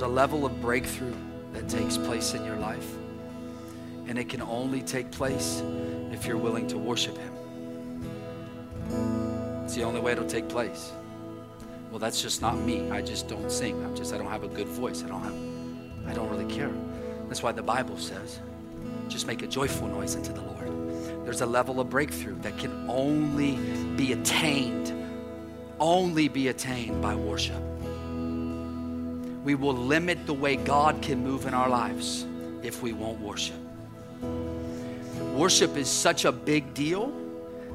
there's a level of breakthrough that takes place in your life, and it can only take place if you're willing to worship Him. It's the only way it'll take place. Well, that's just not me. I just don't sing. I'm just I don't have a good voice. I don't have I don't really care. That's why the Bible says, just make a joyful noise unto the Lord. There's a level of breakthrough that can only be attained, only be attained by worship. We will limit the way God can move in our lives if we won't worship. Worship is such a big deal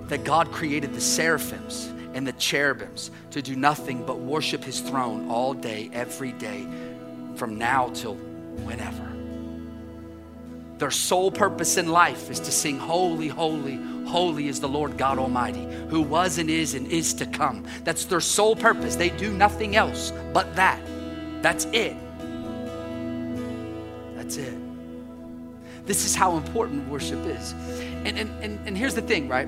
that God created the seraphims and the cherubims to do nothing but worship his throne all day, every day, from now till whenever. Their sole purpose in life is to sing, Holy, Holy, Holy is the Lord God Almighty, who was and is and is to come. That's their sole purpose. They do nothing else but that. That's it. That's it. This is how important worship is. And, and, and, and here's the thing, right?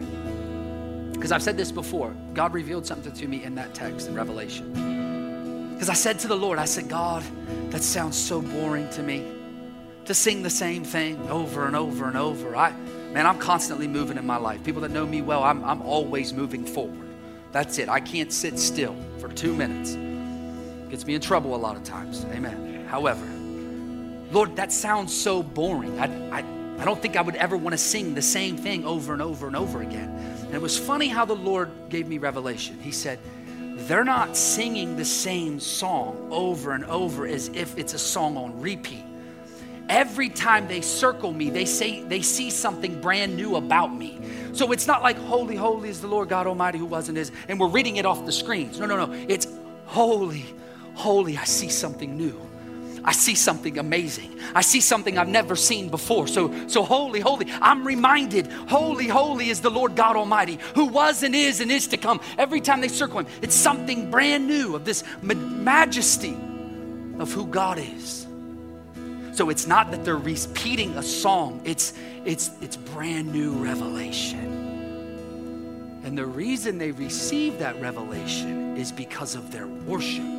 Because I've said this before. God revealed something to me in that text in Revelation. Because I said to the Lord, I said, God, that sounds so boring to me to sing the same thing over and over and over. I, man, I'm constantly moving in my life. People that know me well, I'm, I'm always moving forward. That's it. I can't sit still for two minutes. Gets me in trouble a lot of times. Amen. However, Lord, that sounds so boring. I, I, I don't think I would ever want to sing the same thing over and over and over again. And it was funny how the Lord gave me revelation. He said, they're not singing the same song over and over as if it's a song on repeat. Every time they circle me, they say they see something brand new about me. So it's not like holy, holy is the Lord God Almighty who was and is, and we're reading it off the screens. No, no, no. It's holy, holy. I see something new. I see something amazing. I see something I've never seen before. So, so holy, holy. I'm reminded, holy, holy is the Lord God Almighty, who was and is and is to come. Every time they circle him, it's something brand new of this majesty of who God is. So it's not that they're repeating a song, it's, it's, it's brand new revelation. And the reason they receive that revelation is because of their worship.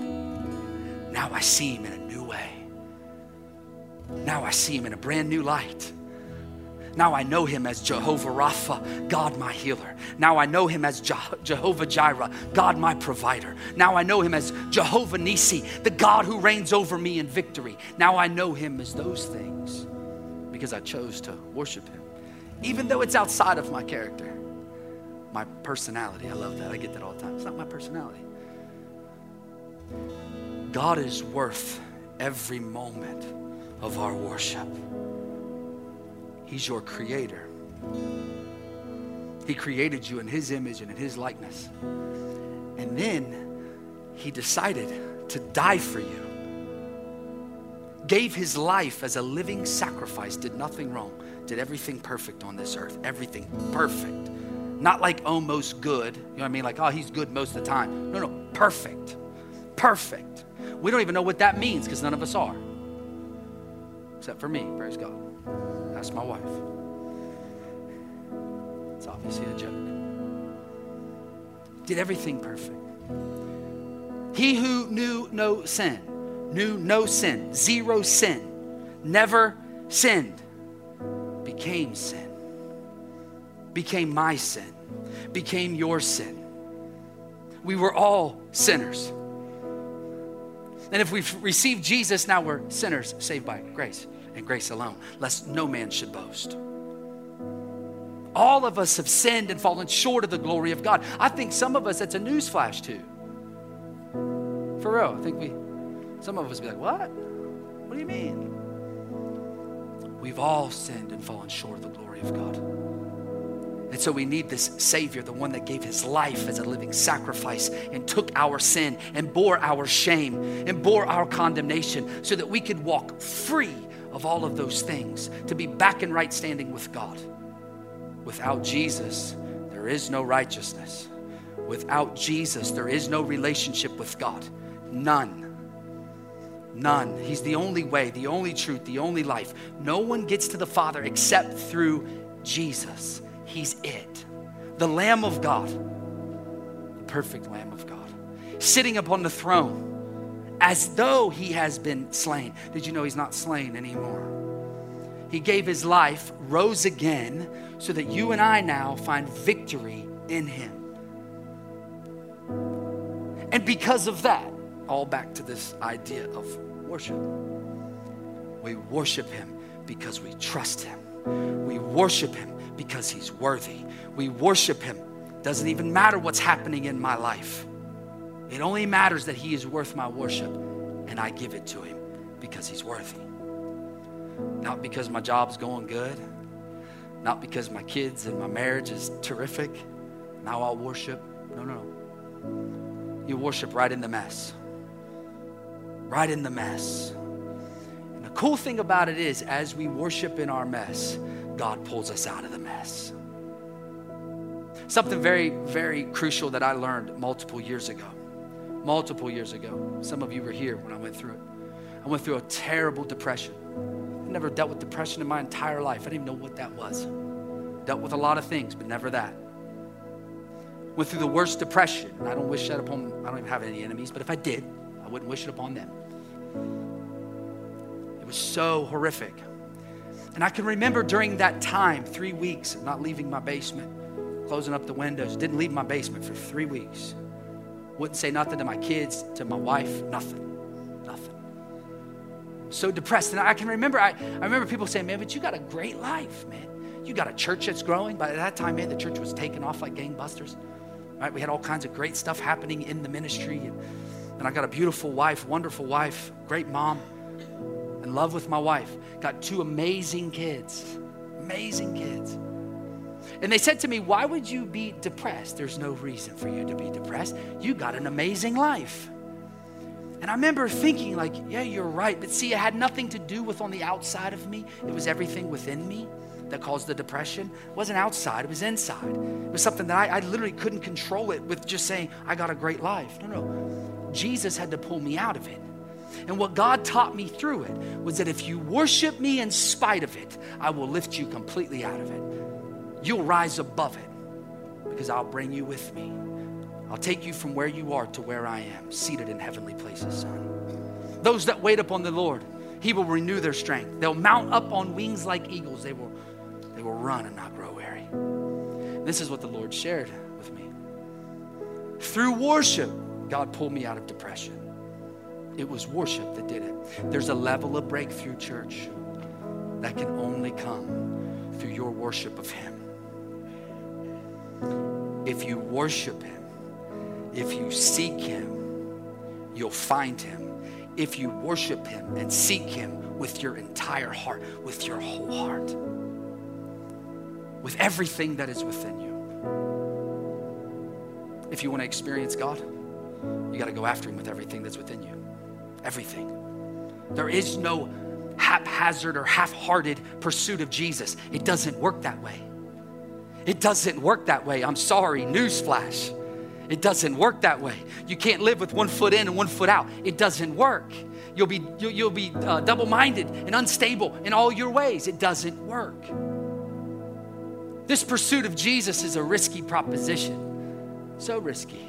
Now I see him in a new way. Now I see him in a brand new light. Now I know him as Jehovah Rapha, God my healer. Now I know him as Jehovah Jireh, God my provider. Now I know him as Jehovah Nisi, the God who reigns over me in victory. Now I know him as those things because I chose to worship him, even though it's outside of my character, my personality. I love that. I get that all the time. It's not my personality. God is worth every moment of our worship. He's your creator. He created you in His image and in His likeness. And then He decided to die for you, gave His life as a living sacrifice, did nothing wrong, did everything perfect on this earth, everything perfect. Not like oh, almost good, you know what I mean? Like, oh, He's good most of the time. No, no, perfect. Perfect. We don't even know what that means because none of us are. Except for me, praise God. That's my wife. It's obviously a joke. Did everything perfect. He who knew no sin, knew no sin, zero sin, never sinned, became sin, became my sin, became your sin. We were all sinners. And if we've received Jesus, now we're sinners saved by grace and grace alone, lest no man should boast. All of us have sinned and fallen short of the glory of God. I think some of us, that's a newsflash too. For real, I think we, some of us be like, what? What do you mean? We've all sinned and fallen short of the glory of God. And so we need this Savior, the one that gave his life as a living sacrifice and took our sin and bore our shame and bore our condemnation so that we could walk free of all of those things, to be back in right standing with God. Without Jesus, there is no righteousness. Without Jesus, there is no relationship with God. None. None. He's the only way, the only truth, the only life. No one gets to the Father except through Jesus. He's it. The Lamb of God, the perfect Lamb of God, sitting upon the throne as though he has been slain. Did you know he's not slain anymore? He gave his life, rose again, so that you and I now find victory in him. And because of that, all back to this idea of worship. We worship him because we trust him. We worship him because he's worthy. We worship him. Doesn't even matter what's happening in my life. It only matters that he is worth my worship, and I give it to him because he's worthy. Not because my job's going good, not because my kids and my marriage is terrific. Now I'll worship. No, no, no. You worship right in the mess. Right in the mess. And the cool thing about it is, as we worship in our mess, God pulls us out of the mess. Something very, very crucial that I learned multiple years ago. Multiple years ago. Some of you were here when I went through it. I went through a terrible depression. I never dealt with depression in my entire life. I didn't even know what that was. Dealt with a lot of things, but never that. Went through the worst depression. I don't wish that upon, I don't even have any enemies, but if I did, I wouldn't wish it upon them. It was so horrific. And I can remember during that time, three weeks of not leaving my basement, closing up the windows, didn't leave my basement for three weeks. Wouldn't say nothing to my kids, to my wife, nothing. Nothing. So depressed. And I can remember, I, I remember people saying, man, but you got a great life, man. You got a church that's growing. By that time, man, the church was taking off like gangbusters. Right? We had all kinds of great stuff happening in the ministry. And, and I got a beautiful wife, wonderful wife, great mom, in love with my wife. Got two amazing kids, amazing kids. And they said to me, Why would you be depressed? There's no reason for you to be depressed. You got an amazing life. And I remember thinking, like, yeah, you're right. But see, it had nothing to do with on the outside of me, it was everything within me that caused the depression. It wasn't outside, it was inside. It was something that I, I literally couldn't control it with just saying, I got a great life. No, no. Jesus had to pull me out of it. And what God taught me through it was that if you worship me in spite of it, I will lift you completely out of it. You'll rise above it because I'll bring you with me. I'll take you from where you are to where I am, seated in heavenly places, son. Those that wait upon the Lord, He will renew their strength. They'll mount up on wings like eagles. They will, they will run and not grow weary. This is what the Lord shared with me. Through worship, God pulled me out of depression. It was worship that did it. There's a level of breakthrough, church, that can only come through your worship of Him. If you worship Him, if you seek Him, you'll find Him. If you worship Him and seek Him with your entire heart, with your whole heart, with everything that is within you. If you want to experience God, you got to go after Him with everything that's within you. Everything. There is no haphazard or half hearted pursuit of Jesus. It doesn't work that way. It doesn't work that way. I'm sorry, newsflash. It doesn't work that way. You can't live with one foot in and one foot out. It doesn't work. You'll be, you'll, you'll be uh, double minded and unstable in all your ways. It doesn't work. This pursuit of Jesus is a risky proposition. So risky.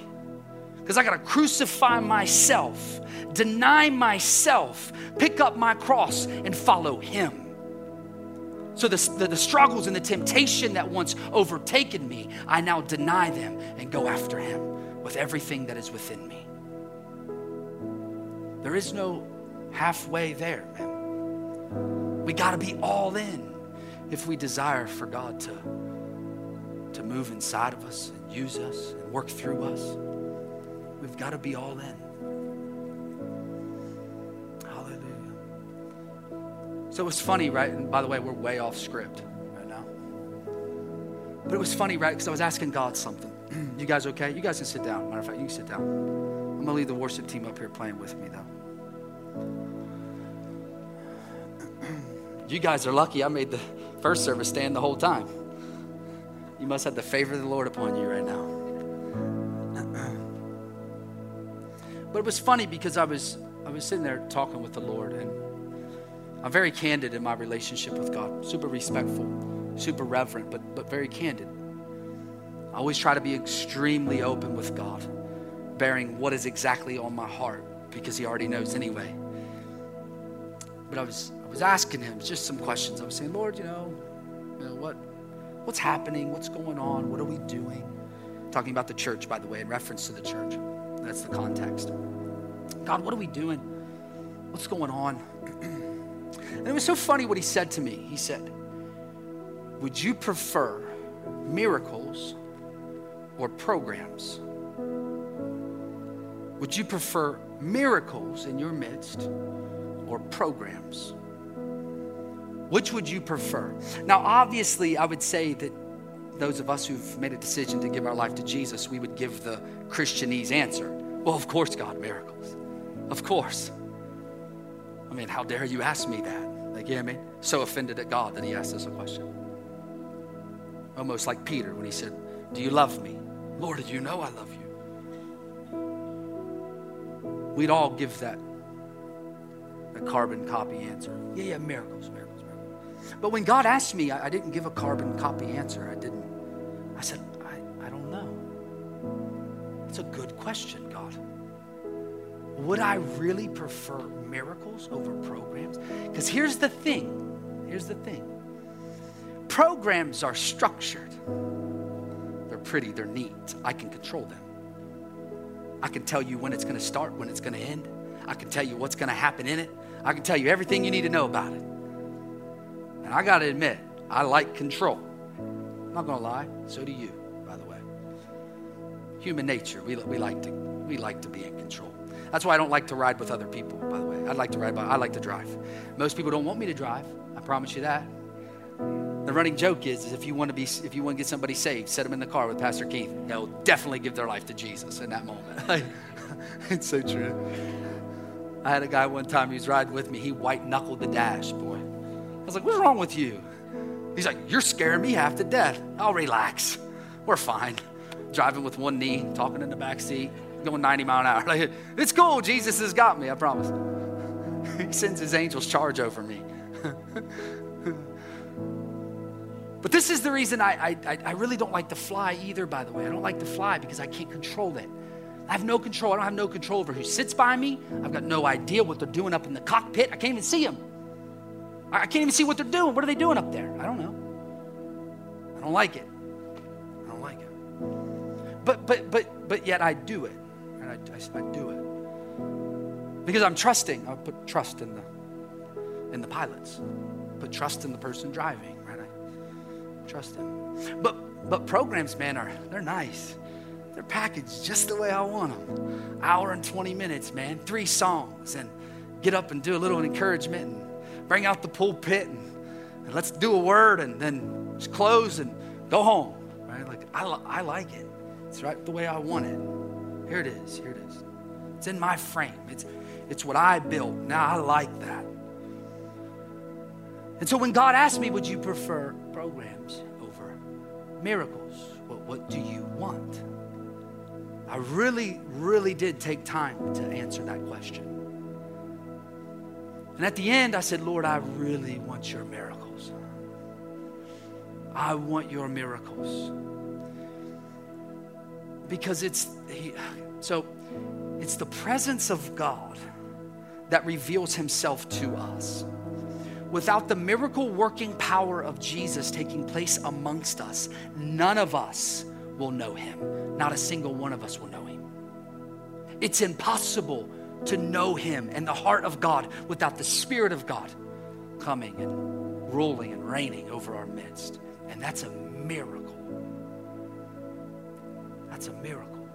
Because I got to crucify myself, deny myself, pick up my cross, and follow Him. So the, the, the, struggles and the temptation that once overtaken me, I now deny them and go after him with everything that is within me. There is no halfway there, man. We got to be all in if we desire for God to, to move inside of us and use us and work through us. We've got to be all in. Hallelujah. So it was funny, right? And by the way, we're way off script right now. But it was funny, right? Because I was asking God something. you guys okay? You guys can sit down. Matter of fact, you can sit down. I'm going to leave the worship team up here playing with me, though. you guys are lucky I made the first service stand the whole time. You must have the favor of the Lord upon you right now. But it was funny because I was I was sitting there talking with the Lord and I'm very candid in my relationship with God, super respectful, super reverent, but, but very candid. I always try to be extremely open with God, bearing what is exactly on my heart because he already knows anyway. But I was, I was asking him just some questions. I was saying, Lord, you know, you know what, what's happening? What's going on? What are we doing? Talking about the church, by the way, in reference to the church. That's the context. God, what are we doing? What's going on? and it was so funny what he said to me. He said, Would you prefer miracles or programs? Would you prefer miracles in your midst or programs? Which would you prefer? Now, obviously, I would say that those of us who've made a decision to give our life to Jesus, we would give the Christianese answer. Well, of course, God, miracles. Of course. I mean, how dare you ask me that? Like, what I mean? So offended at God that he asked us a question. Almost like Peter when he said, Do you love me? Lord, do you know I love you? We'd all give that a carbon copy answer. Yeah, yeah, miracles, miracles. But when God asked me, I, I didn't give a carbon copy answer. I didn't. I said, I, I don't know. It's a good question, God. Would I really prefer miracles over programs? Because here's the thing here's the thing programs are structured, they're pretty, they're neat. I can control them. I can tell you when it's going to start, when it's going to end. I can tell you what's going to happen in it. I can tell you everything you need to know about it. And I got to admit, I like control. I'm not going to lie, so do you, by the way. Human nature, we, we, like to, we like to be in control. That's why I don't like to ride with other people, by the way. I'd like to ride by, I like to drive. Most people don't want me to drive. I promise you that. The running joke is, is if you want to be if you want to get somebody saved, set them in the car with Pastor Keith. They'll definitely give their life to Jesus in that moment. it's so true. I had a guy one time, he was riding with me. He white knuckled the dash, boy. I was like, what's wrong with you? He's like, you're scaring me half to death. I'll relax. We're fine. Driving with one knee, talking in the back seat, going 90 mile an hour. Like, it's cool. Jesus has got me, I promise. he sends his angels charge over me. but this is the reason I, I, I really don't like to fly either, by the way. I don't like to fly because I can't control it. I have no control. I don't have no control over who sits by me. I've got no idea what they're doing up in the cockpit. I can't even see them. I can't even see what they're doing. What are they doing up there? I don't know. I don't like it. I don't like it. But but but but yet I do it, and I, I, I do it because I'm trusting. I put trust in the in the pilots. Put trust in the person driving. Right? I trust them. But but programs, man, are they're nice. They're packaged just the way I want them. Hour and 20 minutes, man. Three songs and get up and do a little encouragement and bring out the pulpit and, and let's do a word and then just close and go home. Right? Like I, I like it. It's right the way I want it. Here it is. Here it is. It's in my frame. It's it's what I built. Now I like that. And so when God asked me, would you prefer programs over miracles? What, what do you want? I really, really did take time to answer that question. And at the end, I said, Lord, I really want your miracles. I want your miracles. Because it's, he, so it's the presence of God that reveals himself to us. Without the miracle working power of Jesus taking place amongst us, none of us will know him. Not a single one of us will know him. It's impossible to know him and the heart of God without the Spirit of God coming and ruling and reigning over our midst. And that's a miracle. That's a miracle.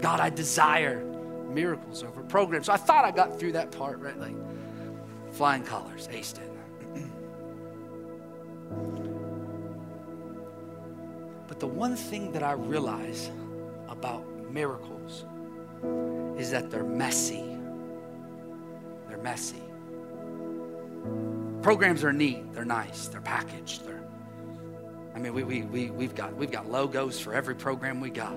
God, I desire miracles over programs. So I thought I got through that part, right? Like flying colors, aced it. But the one thing that I realize about miracles is that they're messy. They're messy. Programs are neat, they're nice, they're packaged. They're, I mean, we, we, we, we've, got, we've got logos for every program we got.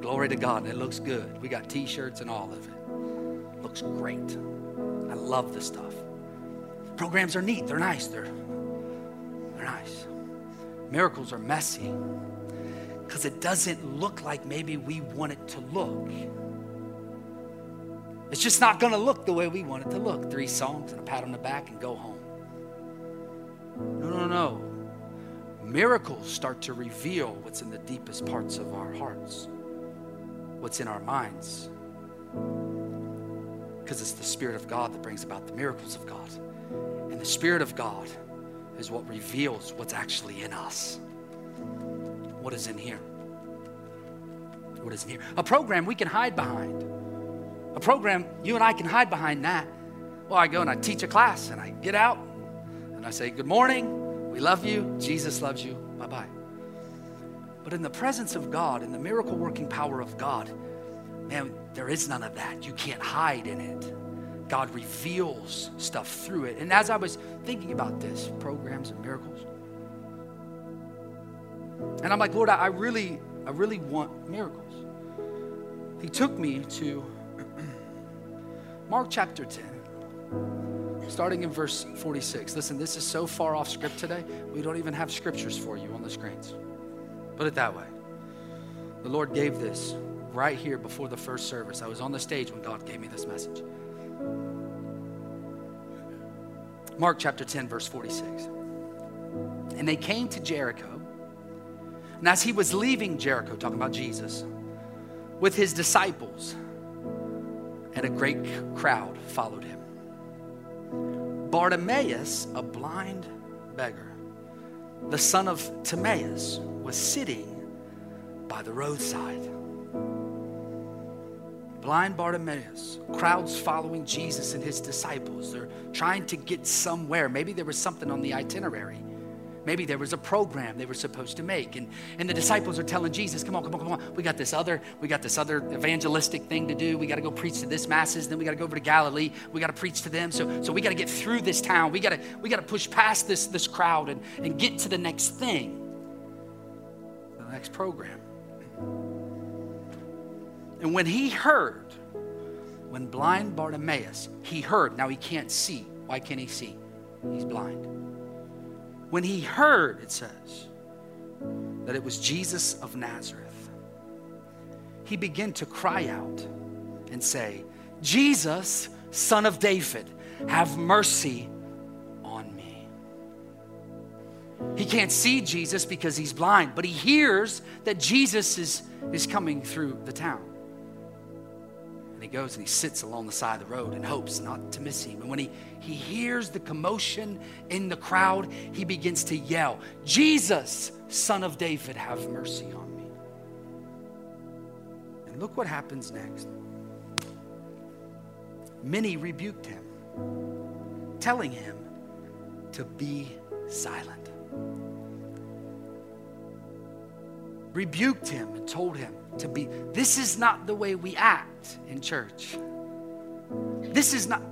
Glory to God, it looks good. We got t shirts and all of it. Looks great. I love the stuff. Programs are neat, they're nice, they're, they're nice. Miracles are messy because it doesn't look like maybe we want it to look. It's just not going to look the way we want it to look. Three songs and a pat on the back and go home. No, no, no. Miracles start to reveal what's in the deepest parts of our hearts, what's in our minds. Because it's the Spirit of God that brings about the miracles of God. And the Spirit of God is what reveals what's actually in us. What is in here? What is in here? A program we can hide behind. A program you and I can hide behind that. Well, I go and I teach a class and I get out and I say, Good morning, we love you, Jesus loves you, bye bye. But in the presence of God, in the miracle working power of God, man, there is none of that. You can't hide in it. God reveals stuff through it. And as I was thinking about this, programs and miracles, and I'm like, Lord, I really, I really want miracles. He took me to Mark chapter 10, starting in verse 46. Listen, this is so far off script today, we don't even have scriptures for you on the screens. Put it that way. The Lord gave this right here before the first service. I was on the stage when God gave me this message. Mark chapter 10, verse 46. And they came to Jericho. And as he was leaving Jericho, talking about Jesus, with his disciples, and a great crowd followed him. Bartimaeus, a blind beggar, the son of Timaeus, was sitting by the roadside blind Bartimaeus, crowds following Jesus and his disciples. They're trying to get somewhere. Maybe there was something on the itinerary. Maybe there was a program they were supposed to make. And, and the disciples are telling Jesus, come on, come on, come on. We got this other, we got this other evangelistic thing to do. We got to go preach to this masses. Then we got to go over to Galilee. We got to preach to them. So, so we got to get through this town. We got to, we got to push past this, this crowd and, and get to the next thing, the next program. And when he heard, when blind Bartimaeus, he heard, now he can't see. Why can't he see? He's blind. When he heard, it says, that it was Jesus of Nazareth, he began to cry out and say, Jesus, son of David, have mercy on me. He can't see Jesus because he's blind, but he hears that Jesus is, is coming through the town. And he goes and he sits along the side of the road and hopes not to miss him. And when he, he hears the commotion in the crowd, he begins to yell, Jesus, son of David, have mercy on me. And look what happens next. Many rebuked him, telling him to be silent. Rebuked him and told him, to be. This is not the way we act in church. This is not.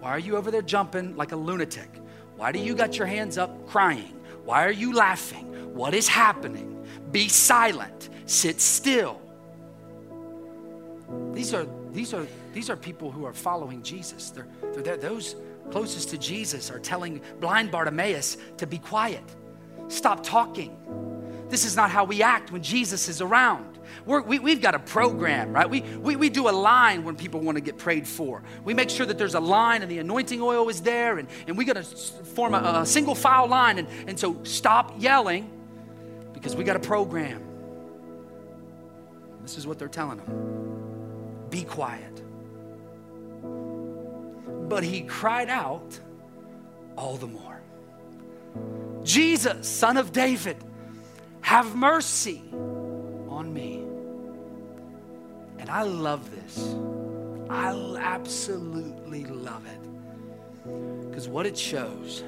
Why are you over there jumping like a lunatic? Why do you got your hands up crying? Why are you laughing? What is happening? Be silent. Sit still. These are these are these are people who are following Jesus. They're, they're, they're those closest to Jesus are telling blind Bartimaeus to be quiet. Stop talking. This is not how we act when Jesus is around. We're, we, we have got a program, right? We, we, we do a line when people want to get prayed for. We make sure that there's a line and the anointing oil is there, and, and we got to form a, a single file line. And, and so stop yelling because we got a program. This is what they're telling them be quiet. But he cried out all the more Jesus, son of David, have mercy on me. And I love this. I absolutely love it. Because what it shows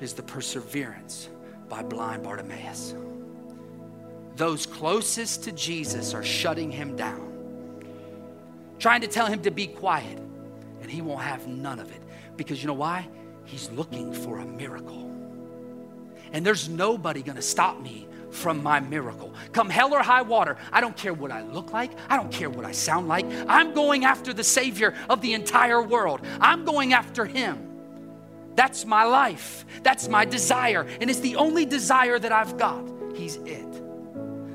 is the perseverance by blind Bartimaeus. Those closest to Jesus are shutting him down, trying to tell him to be quiet, and he won't have none of it. Because you know why? He's looking for a miracle. And there's nobody gonna stop me from my miracle. Come hell or high water, I don't care what I look like, I don't care what I sound like. I'm going after the Savior of the entire world. I'm going after Him. That's my life, that's my desire, and it's the only desire that I've got. He's it.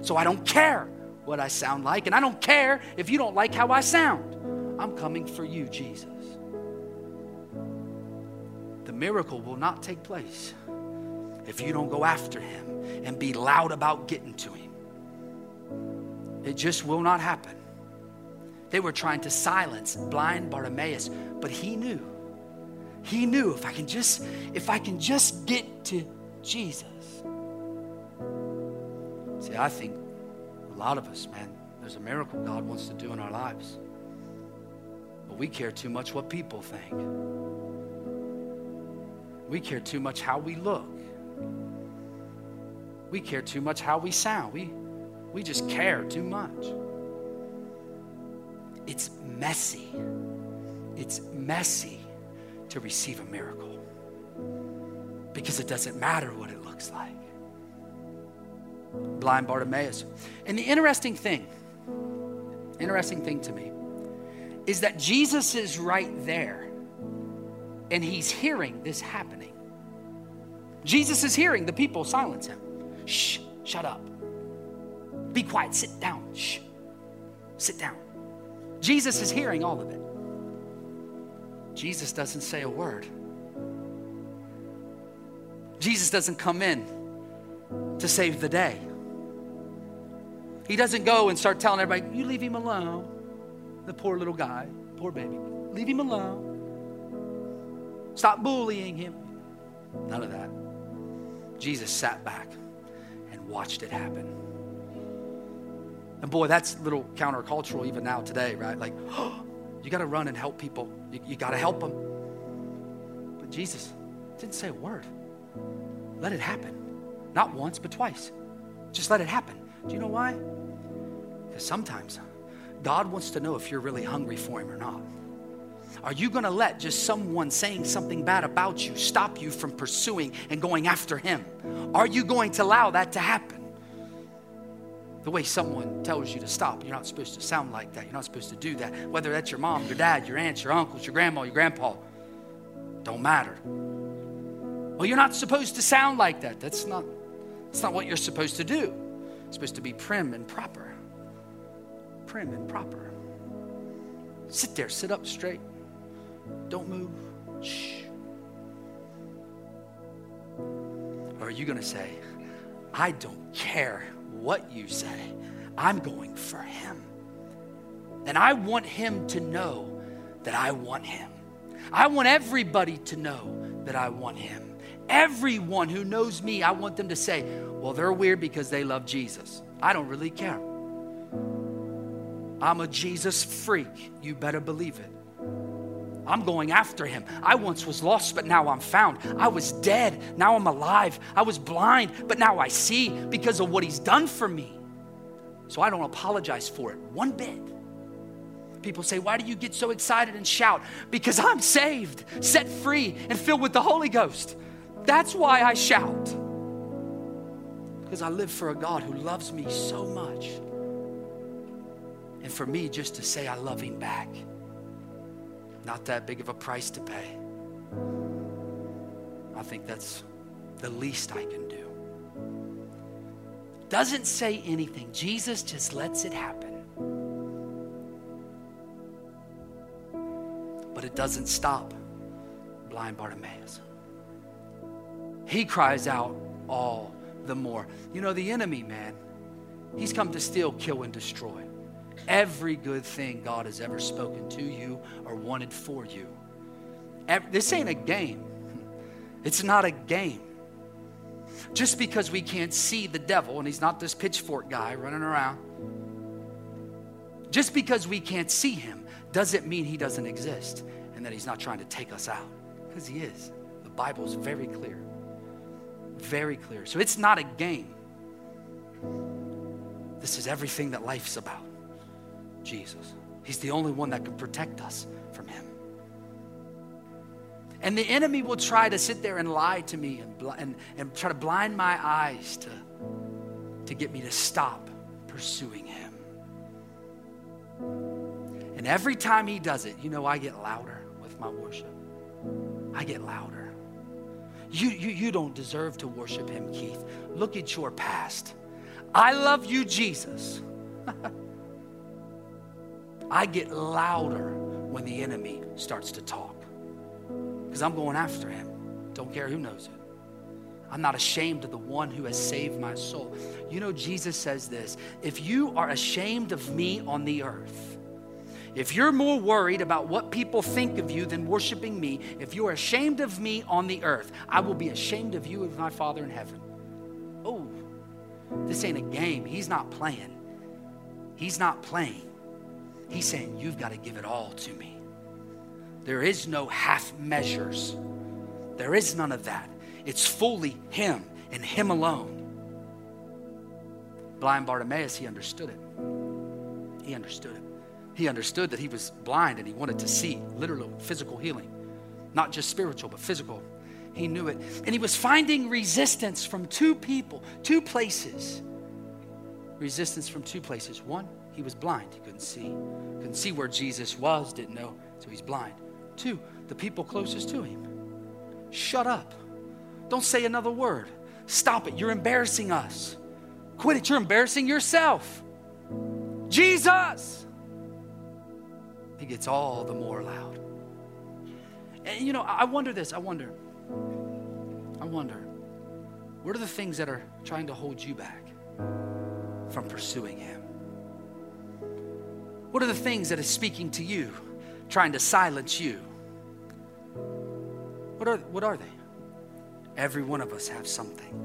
So I don't care what I sound like, and I don't care if you don't like how I sound. I'm coming for you, Jesus. The miracle will not take place if you don't go after him and be loud about getting to him. It just will not happen. They were trying to silence blind Bartimaeus, but he knew. He knew if I can just if I can just get to Jesus. See, I think a lot of us, man, there's a miracle God wants to do in our lives. But we care too much what people think. We care too much how we look. We care too much how we sound. We, we just care too much. It's messy. It's messy to receive a miracle because it doesn't matter what it looks like. Blind Bartimaeus. And the interesting thing, interesting thing to me, is that Jesus is right there and he's hearing this happening. Jesus is hearing the people silence him. Shh, shut up. Be quiet, sit down. Shh, sit down. Jesus is hearing all of it. Jesus doesn't say a word. Jesus doesn't come in to save the day. He doesn't go and start telling everybody, you leave him alone. The poor little guy, poor baby. Leave him alone. Stop bullying him. None of that. Jesus sat back watched it happen. And boy, that's a little countercultural even now today, right? Like, oh, you got to run and help people. You, you got to help them. But Jesus didn't say a word. Let it happen. Not once, but twice. Just let it happen. Do you know why? Because sometimes God wants to know if you're really hungry for Him or not. Are you going to let just someone saying something bad about you stop you from pursuing and going after Him? Are you going to allow that to happen? The way someone tells you to stop, you're not supposed to sound like that. You're not supposed to do that. Whether that's your mom, your dad, your aunts, your uncles, your grandma, your grandpa, don't matter. Well, you're not supposed to sound like that. That's not, that's not what you're supposed to do. You're supposed to be prim and proper. Prim and proper. Sit there, sit up straight. Don't move. Shh. Or are you going to say, I don't care what you say, I'm going for him. And I want him to know that I want him. I want everybody to know that I want him. Everyone who knows me, I want them to say, well, they're weird because they love Jesus. I don't really care. I'm a Jesus freak. You better believe it. I'm going after him. I once was lost, but now I'm found. I was dead, now I'm alive. I was blind, but now I see because of what he's done for me. So I don't apologize for it one bit. People say, Why do you get so excited and shout? Because I'm saved, set free, and filled with the Holy Ghost. That's why I shout. Because I live for a God who loves me so much. And for me just to say I love him back not that big of a price to pay. I think that's the least I can do. Doesn't say anything. Jesus just lets it happen. But it doesn't stop blind Bartimaeus. He cries out all the more. You know, the enemy, man, he's come to steal, kill, and destroy every good thing God has ever spoken to you or wanted for you. This ain't a game. It's not a game. Just because we can't see the devil and he's not this pitchfork guy running around, just because we can't see him doesn't mean he doesn't exist and that he's not trying to take us out. Because he is. The Bible is very clear. Very clear. So it's not a game. This is everything that life's about. Jesus. He's the only one that can protect us from him. And the enemy will try to sit there and lie to me and, and, and try to blind my eyes to, to get me to stop pursuing him. And every time he does it, you know, I get louder with my worship. I get louder. You, you, you don't deserve to worship him, Keith. Look at your past. I love you, Jesus. I get louder when the enemy starts to talk. Because I'm going after him. Don't care who knows it. I'm not ashamed of the one who has saved my soul. You know, Jesus says this if you are ashamed of me on the earth, if you're more worried about what people think of you than worshiping me, if you're ashamed of me on the earth, I will be ashamed of you of my Father in heaven. Oh, this ain't a game. He's not playing. He's not playing. He's saying, You've got to give it all to me. There is no half measures, there is none of that. It's fully Him and Him alone. Blind Bartimaeus, he understood it. He understood it. He understood that he was blind and he wanted to see literal physical healing, not just spiritual, but physical. He knew it. And he was finding resistance from two people, two places. Resistance from two places. One, he was blind. He couldn't see. Couldn't see where Jesus was, didn't know, so he's blind. Two, the people closest to him. Shut up. Don't say another word. Stop it. You're embarrassing us. Quit it. You're embarrassing yourself. Jesus. He gets all the more loud. And you know, I wonder this. I wonder. I wonder. What are the things that are trying to hold you back from pursuing Him? What are the things that is speaking to you, trying to silence you? What are, what are they? Every one of us have something.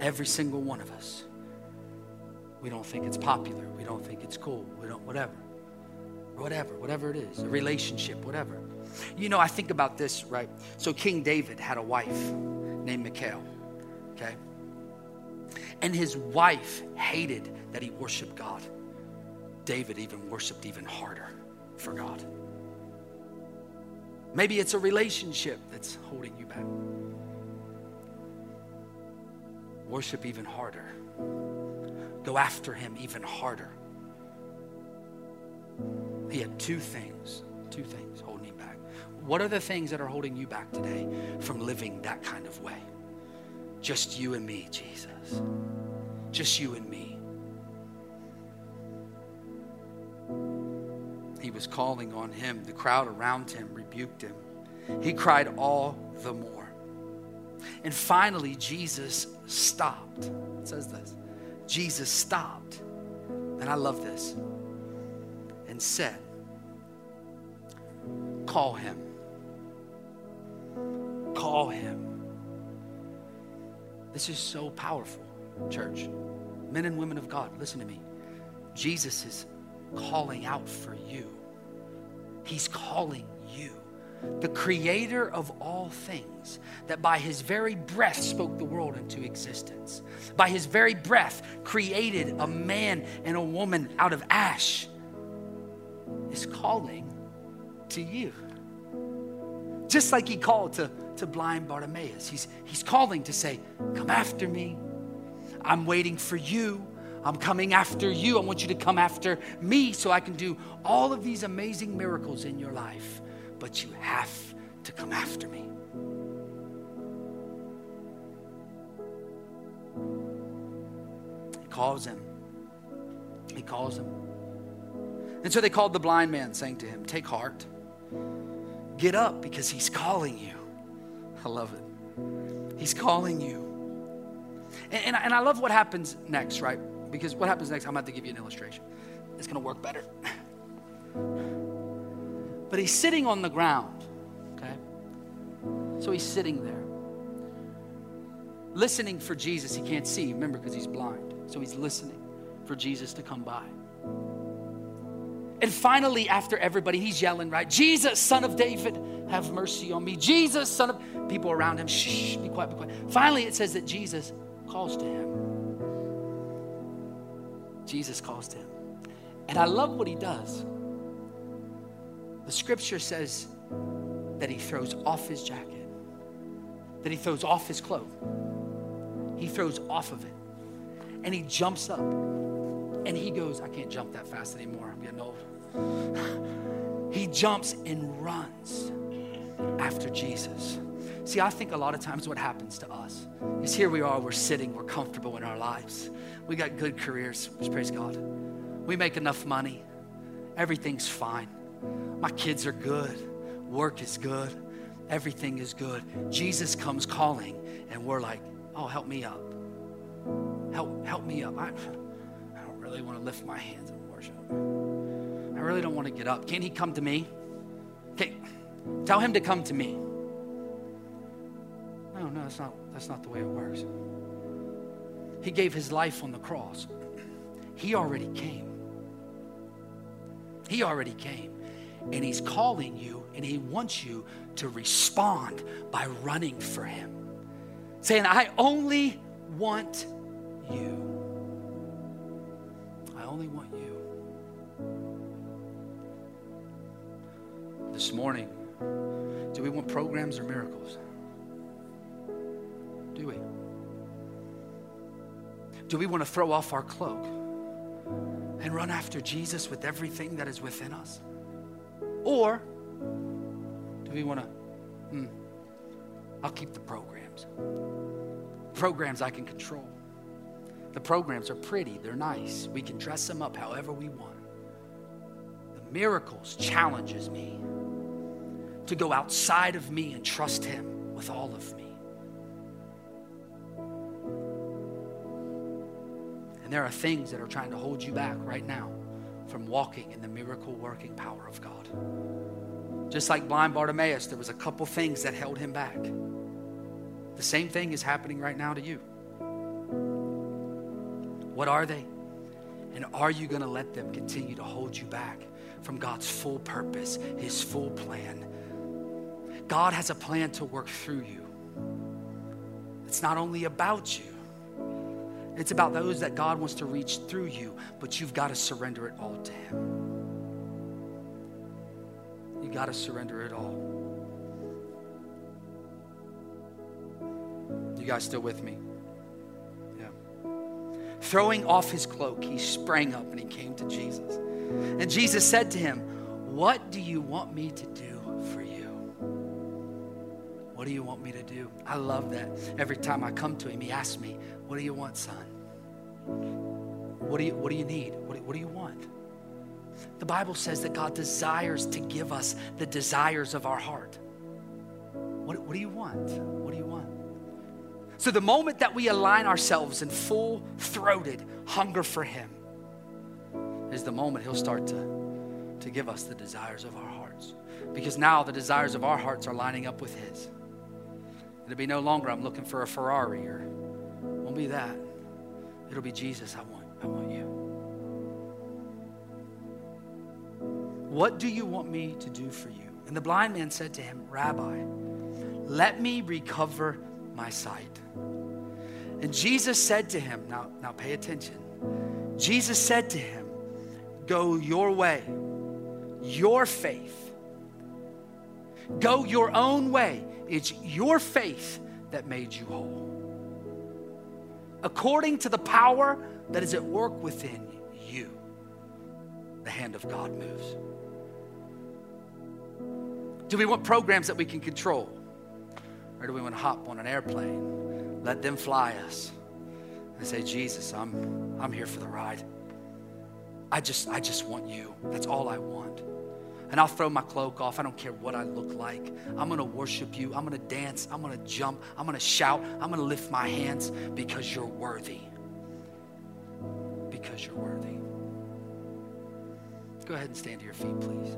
Every single one of us. We don't think it's popular. We don't think it's cool. We don't, whatever. Whatever, whatever it is, a relationship, whatever. You know, I think about this, right? So King David had a wife named Michal, okay? And his wife hated that he worshiped God. David even worshiped even harder for God. Maybe it's a relationship that's holding you back. Worship even harder. Go after him even harder. He had two things, two things holding him back. What are the things that are holding you back today from living that kind of way? Just you and me, Jesus. Just you and me. He was calling on him. The crowd around him rebuked him. He cried all the more. And finally, Jesus stopped. It says this Jesus stopped. And I love this. And said, Call him. Call him. This is so powerful, church. Men and women of God, listen to me. Jesus is calling out for you. He's calling you the creator of all things, that by his very breath spoke the world into existence. By his very breath created a man and a woman out of ash, is calling to you. Just like he called to, to blind Bartimaeus. He's, he's calling to say, Come after me. I'm waiting for you. I'm coming after you. I want you to come after me so I can do all of these amazing miracles in your life but you have to come after me. He calls him. He calls him. And so they called the blind man, saying to him, Take heart, get up, because he's calling you. I love it. He's calling you. And, and, and I love what happens next, right? Because what happens next, I'm about to give you an illustration. It's going to work better. But he's sitting on the ground, okay? So he's sitting there, listening for Jesus. He can't see, remember, because he's blind. So he's listening for Jesus to come by. And finally, after everybody, he's yelling, right? Jesus, son of David, have mercy on me. Jesus, son of. People around him, shh, be quiet, be quiet. Finally, it says that Jesus calls to him. Jesus calls to him. And I love what he does. The scripture says that he throws off his jacket, that he throws off his cloak. He throws off of it. And he jumps up and he goes, I can't jump that fast anymore. I'm getting old. he jumps and runs after Jesus. See, I think a lot of times what happens to us is here we are, we're sitting, we're comfortable in our lives. We got good careers, praise God. We make enough money, everything's fine. My kids are good. Work is good. Everything is good. Jesus comes calling, and we're like, oh, help me up. Help, help me up. I, I don't really want to lift my hands in worship. I really don't want to get up. Can he come to me? Okay, tell him to come to me. No, no, that's not, that's not the way it works. He gave his life on the cross. He already came. He already came. And he's calling you and he wants you to respond by running for him. Saying, I only want you. I only want you. This morning, do we want programs or miracles? Do we? Do we want to throw off our cloak and run after Jesus with everything that is within us? Or do we want to, hmm, I'll keep the programs. Programs I can control. The programs are pretty, they're nice. We can dress them up however we want. The miracles challenges me to go outside of me and trust him with all of me. And there are things that are trying to hold you back right now from walking in the miracle working power of God. Just like blind Bartimaeus, there was a couple things that held him back. The same thing is happening right now to you. What are they? And are you going to let them continue to hold you back from God's full purpose, His full plan? God has a plan to work through you. It's not only about you, it's about those that God wants to reach through you, but you've got to surrender it all to Him. You got to surrender it all. You guys still with me? Yeah. Throwing off his cloak, he sprang up and he came to Jesus. And Jesus said to him, What do you want me to do for you? What do you want me to do? I love that. Every time I come to him, he asks me, What do you want, son? What do you, what do you need? What do, what do you want? The Bible says that God desires to give us the desires of our heart. What, what do you want? What do you want? So, the moment that we align ourselves in full throated hunger for Him is the moment He'll start to, to give us the desires of our hearts. Because now the desires of our hearts are lining up with His. It'll be no longer I'm looking for a Ferrari or won't be that. It'll be Jesus, I want, I want you. What do you want me to do for you? And the blind man said to him, Rabbi, let me recover my sight. And Jesus said to him, now, now pay attention. Jesus said to him, Go your way, your faith. Go your own way. It's your faith that made you whole. According to the power that is at work within you, the hand of God moves. Do we want programs that we can control? Or do we want to hop on an airplane, let them fly us, and say, Jesus, I'm, I'm here for the ride. I just, I just want you. That's all I want. And I'll throw my cloak off. I don't care what I look like. I'm going to worship you. I'm going to dance. I'm going to jump. I'm going to shout. I'm going to lift my hands because you're worthy. Because you're worthy. Go ahead and stand to your feet, please.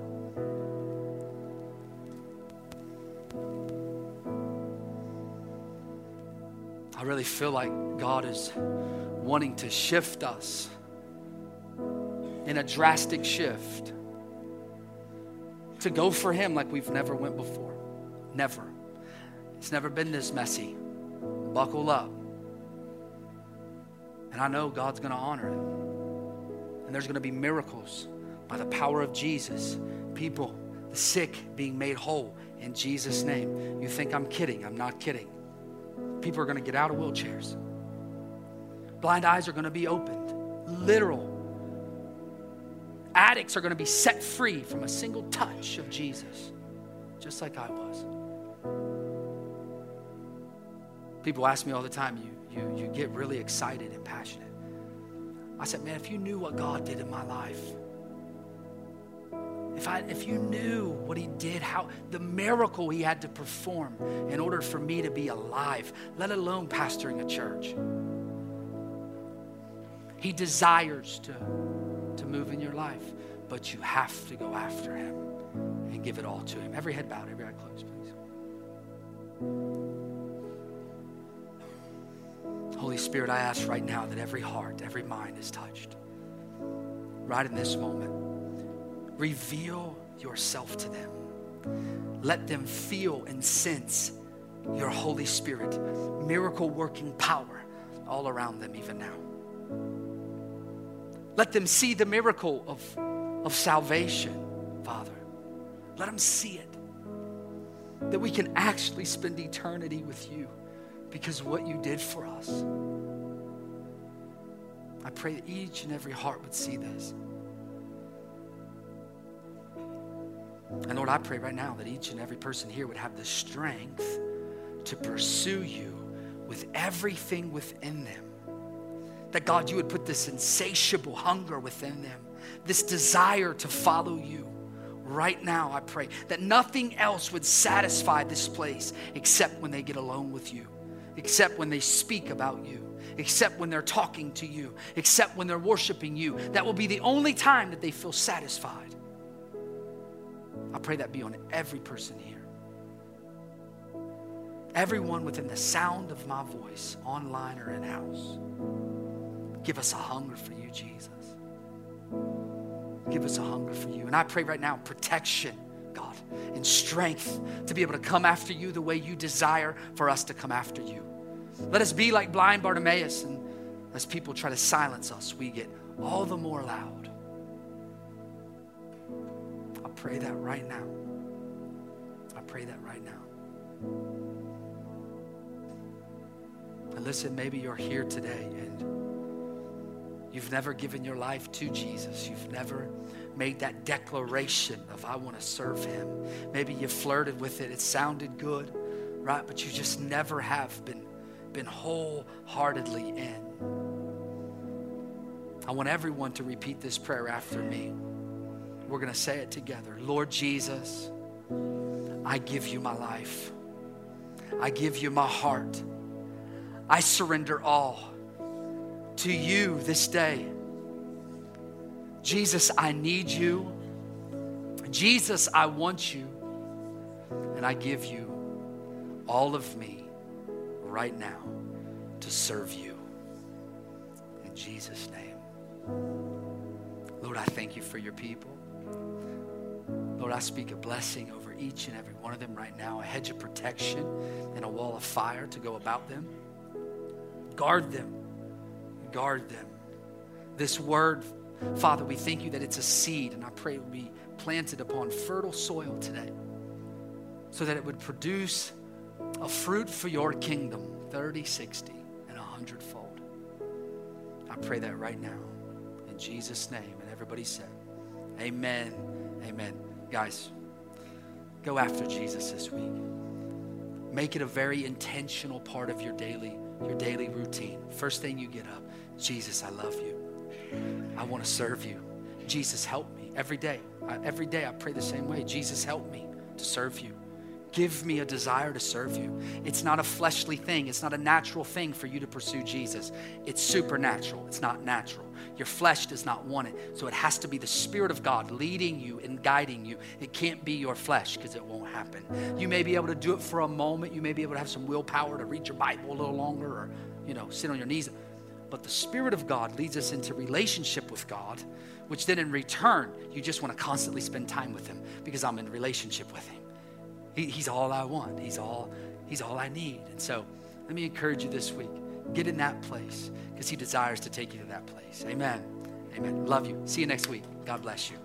I really feel like God is wanting to shift us in a drastic shift to go for him like we've never went before. Never. It's never been this messy. Buckle up. And i know god's going to honor it and there's going to be miracles by the power of jesus. People the sick being made whole in jesus name. You think i'm kidding. I'm not kidding. People are going to get out of wheelchairs. Blind eyes are going to be opened. Literal. Addicts are going to be set free from a single touch of Jesus, just like I was. People ask me all the time, you, you, you get really excited and passionate. I said, man, if you knew what God did in my life, if, I, if you knew what he did, how the miracle he had to perform in order for me to be alive, let alone pastoring a church. He desires to, move in your life, but you have to go after him and give it all to him. Every head bowed, every eye closed, please. Holy Spirit, I ask right now that every heart, every mind is touched. Right in this moment, reveal yourself to them. Let them feel and sense your Holy Spirit, miracle working power all around them, even now. Let them see the miracle of, of salvation, Father. Let them see it. That we can actually spend eternity with you because of what you did for us. I pray that each and every heart would see this. And Lord, I pray right now that each and every person here would have the strength to pursue you with everything within them. That God, you would put this insatiable hunger within them, this desire to follow you. Right now, I pray that nothing else would satisfy this place except when they get alone with you, except when they speak about you, except when they're talking to you, except when they're worshiping you. That will be the only time that they feel satisfied. I pray that be on every person here. Everyone within the sound of my voice, online or in house. Give us a hunger for you, Jesus. Give us a hunger for you. And I pray right now protection, God, and strength to be able to come after you the way you desire for us to come after you. Let us be like blind Bartimaeus, and as people try to silence us, we get all the more loud. I pray that right now. I pray that right now. And listen, maybe you're here today and You've never given your life to Jesus. You've never made that declaration of, I want to serve him. Maybe you flirted with it, it sounded good, right? But you just never have been, been wholeheartedly in. I want everyone to repeat this prayer after me. We're going to say it together. Lord Jesus, I give you my life. I give you my heart. I surrender all to you this day. Jesus, I need you. Jesus, I want you. And I give you all of me right now to serve you. In Jesus' name. Lord, I thank you for your people. Lord, I speak a blessing over each and every one of them right now, a hedge of protection and a wall of fire to go about them. Guard them guard them. This word, Father, we thank you that it's a seed, and I pray it would be planted upon fertile soil today so that it would produce a fruit for your kingdom 30, 60, and 100 fold. I pray that right now in Jesus' name. And everybody said, Amen. Amen. Guys, go after Jesus this week. Make it a very intentional part of your daily your daily routine. First thing you get up, Jesus, I love you. I want to serve you. Jesus, help me every day. I, every day I pray the same way. Jesus, help me to serve you. Give me a desire to serve you. It's not a fleshly thing, it's not a natural thing for you to pursue Jesus. It's supernatural, it's not natural. Your flesh does not want it. So it has to be the Spirit of God leading you and guiding you. It can't be your flesh because it won't happen. You may be able to do it for a moment. You may be able to have some willpower to read your Bible a little longer or, you know, sit on your knees. But the Spirit of God leads us into relationship with God, which then in return, you just want to constantly spend time with Him because I'm in relationship with Him. He, he's all I want. He's all, he's all I need. And so let me encourage you this week. Get in that place because He desires to take you to that place. Amen. Amen. Love you. See you next week. God bless you.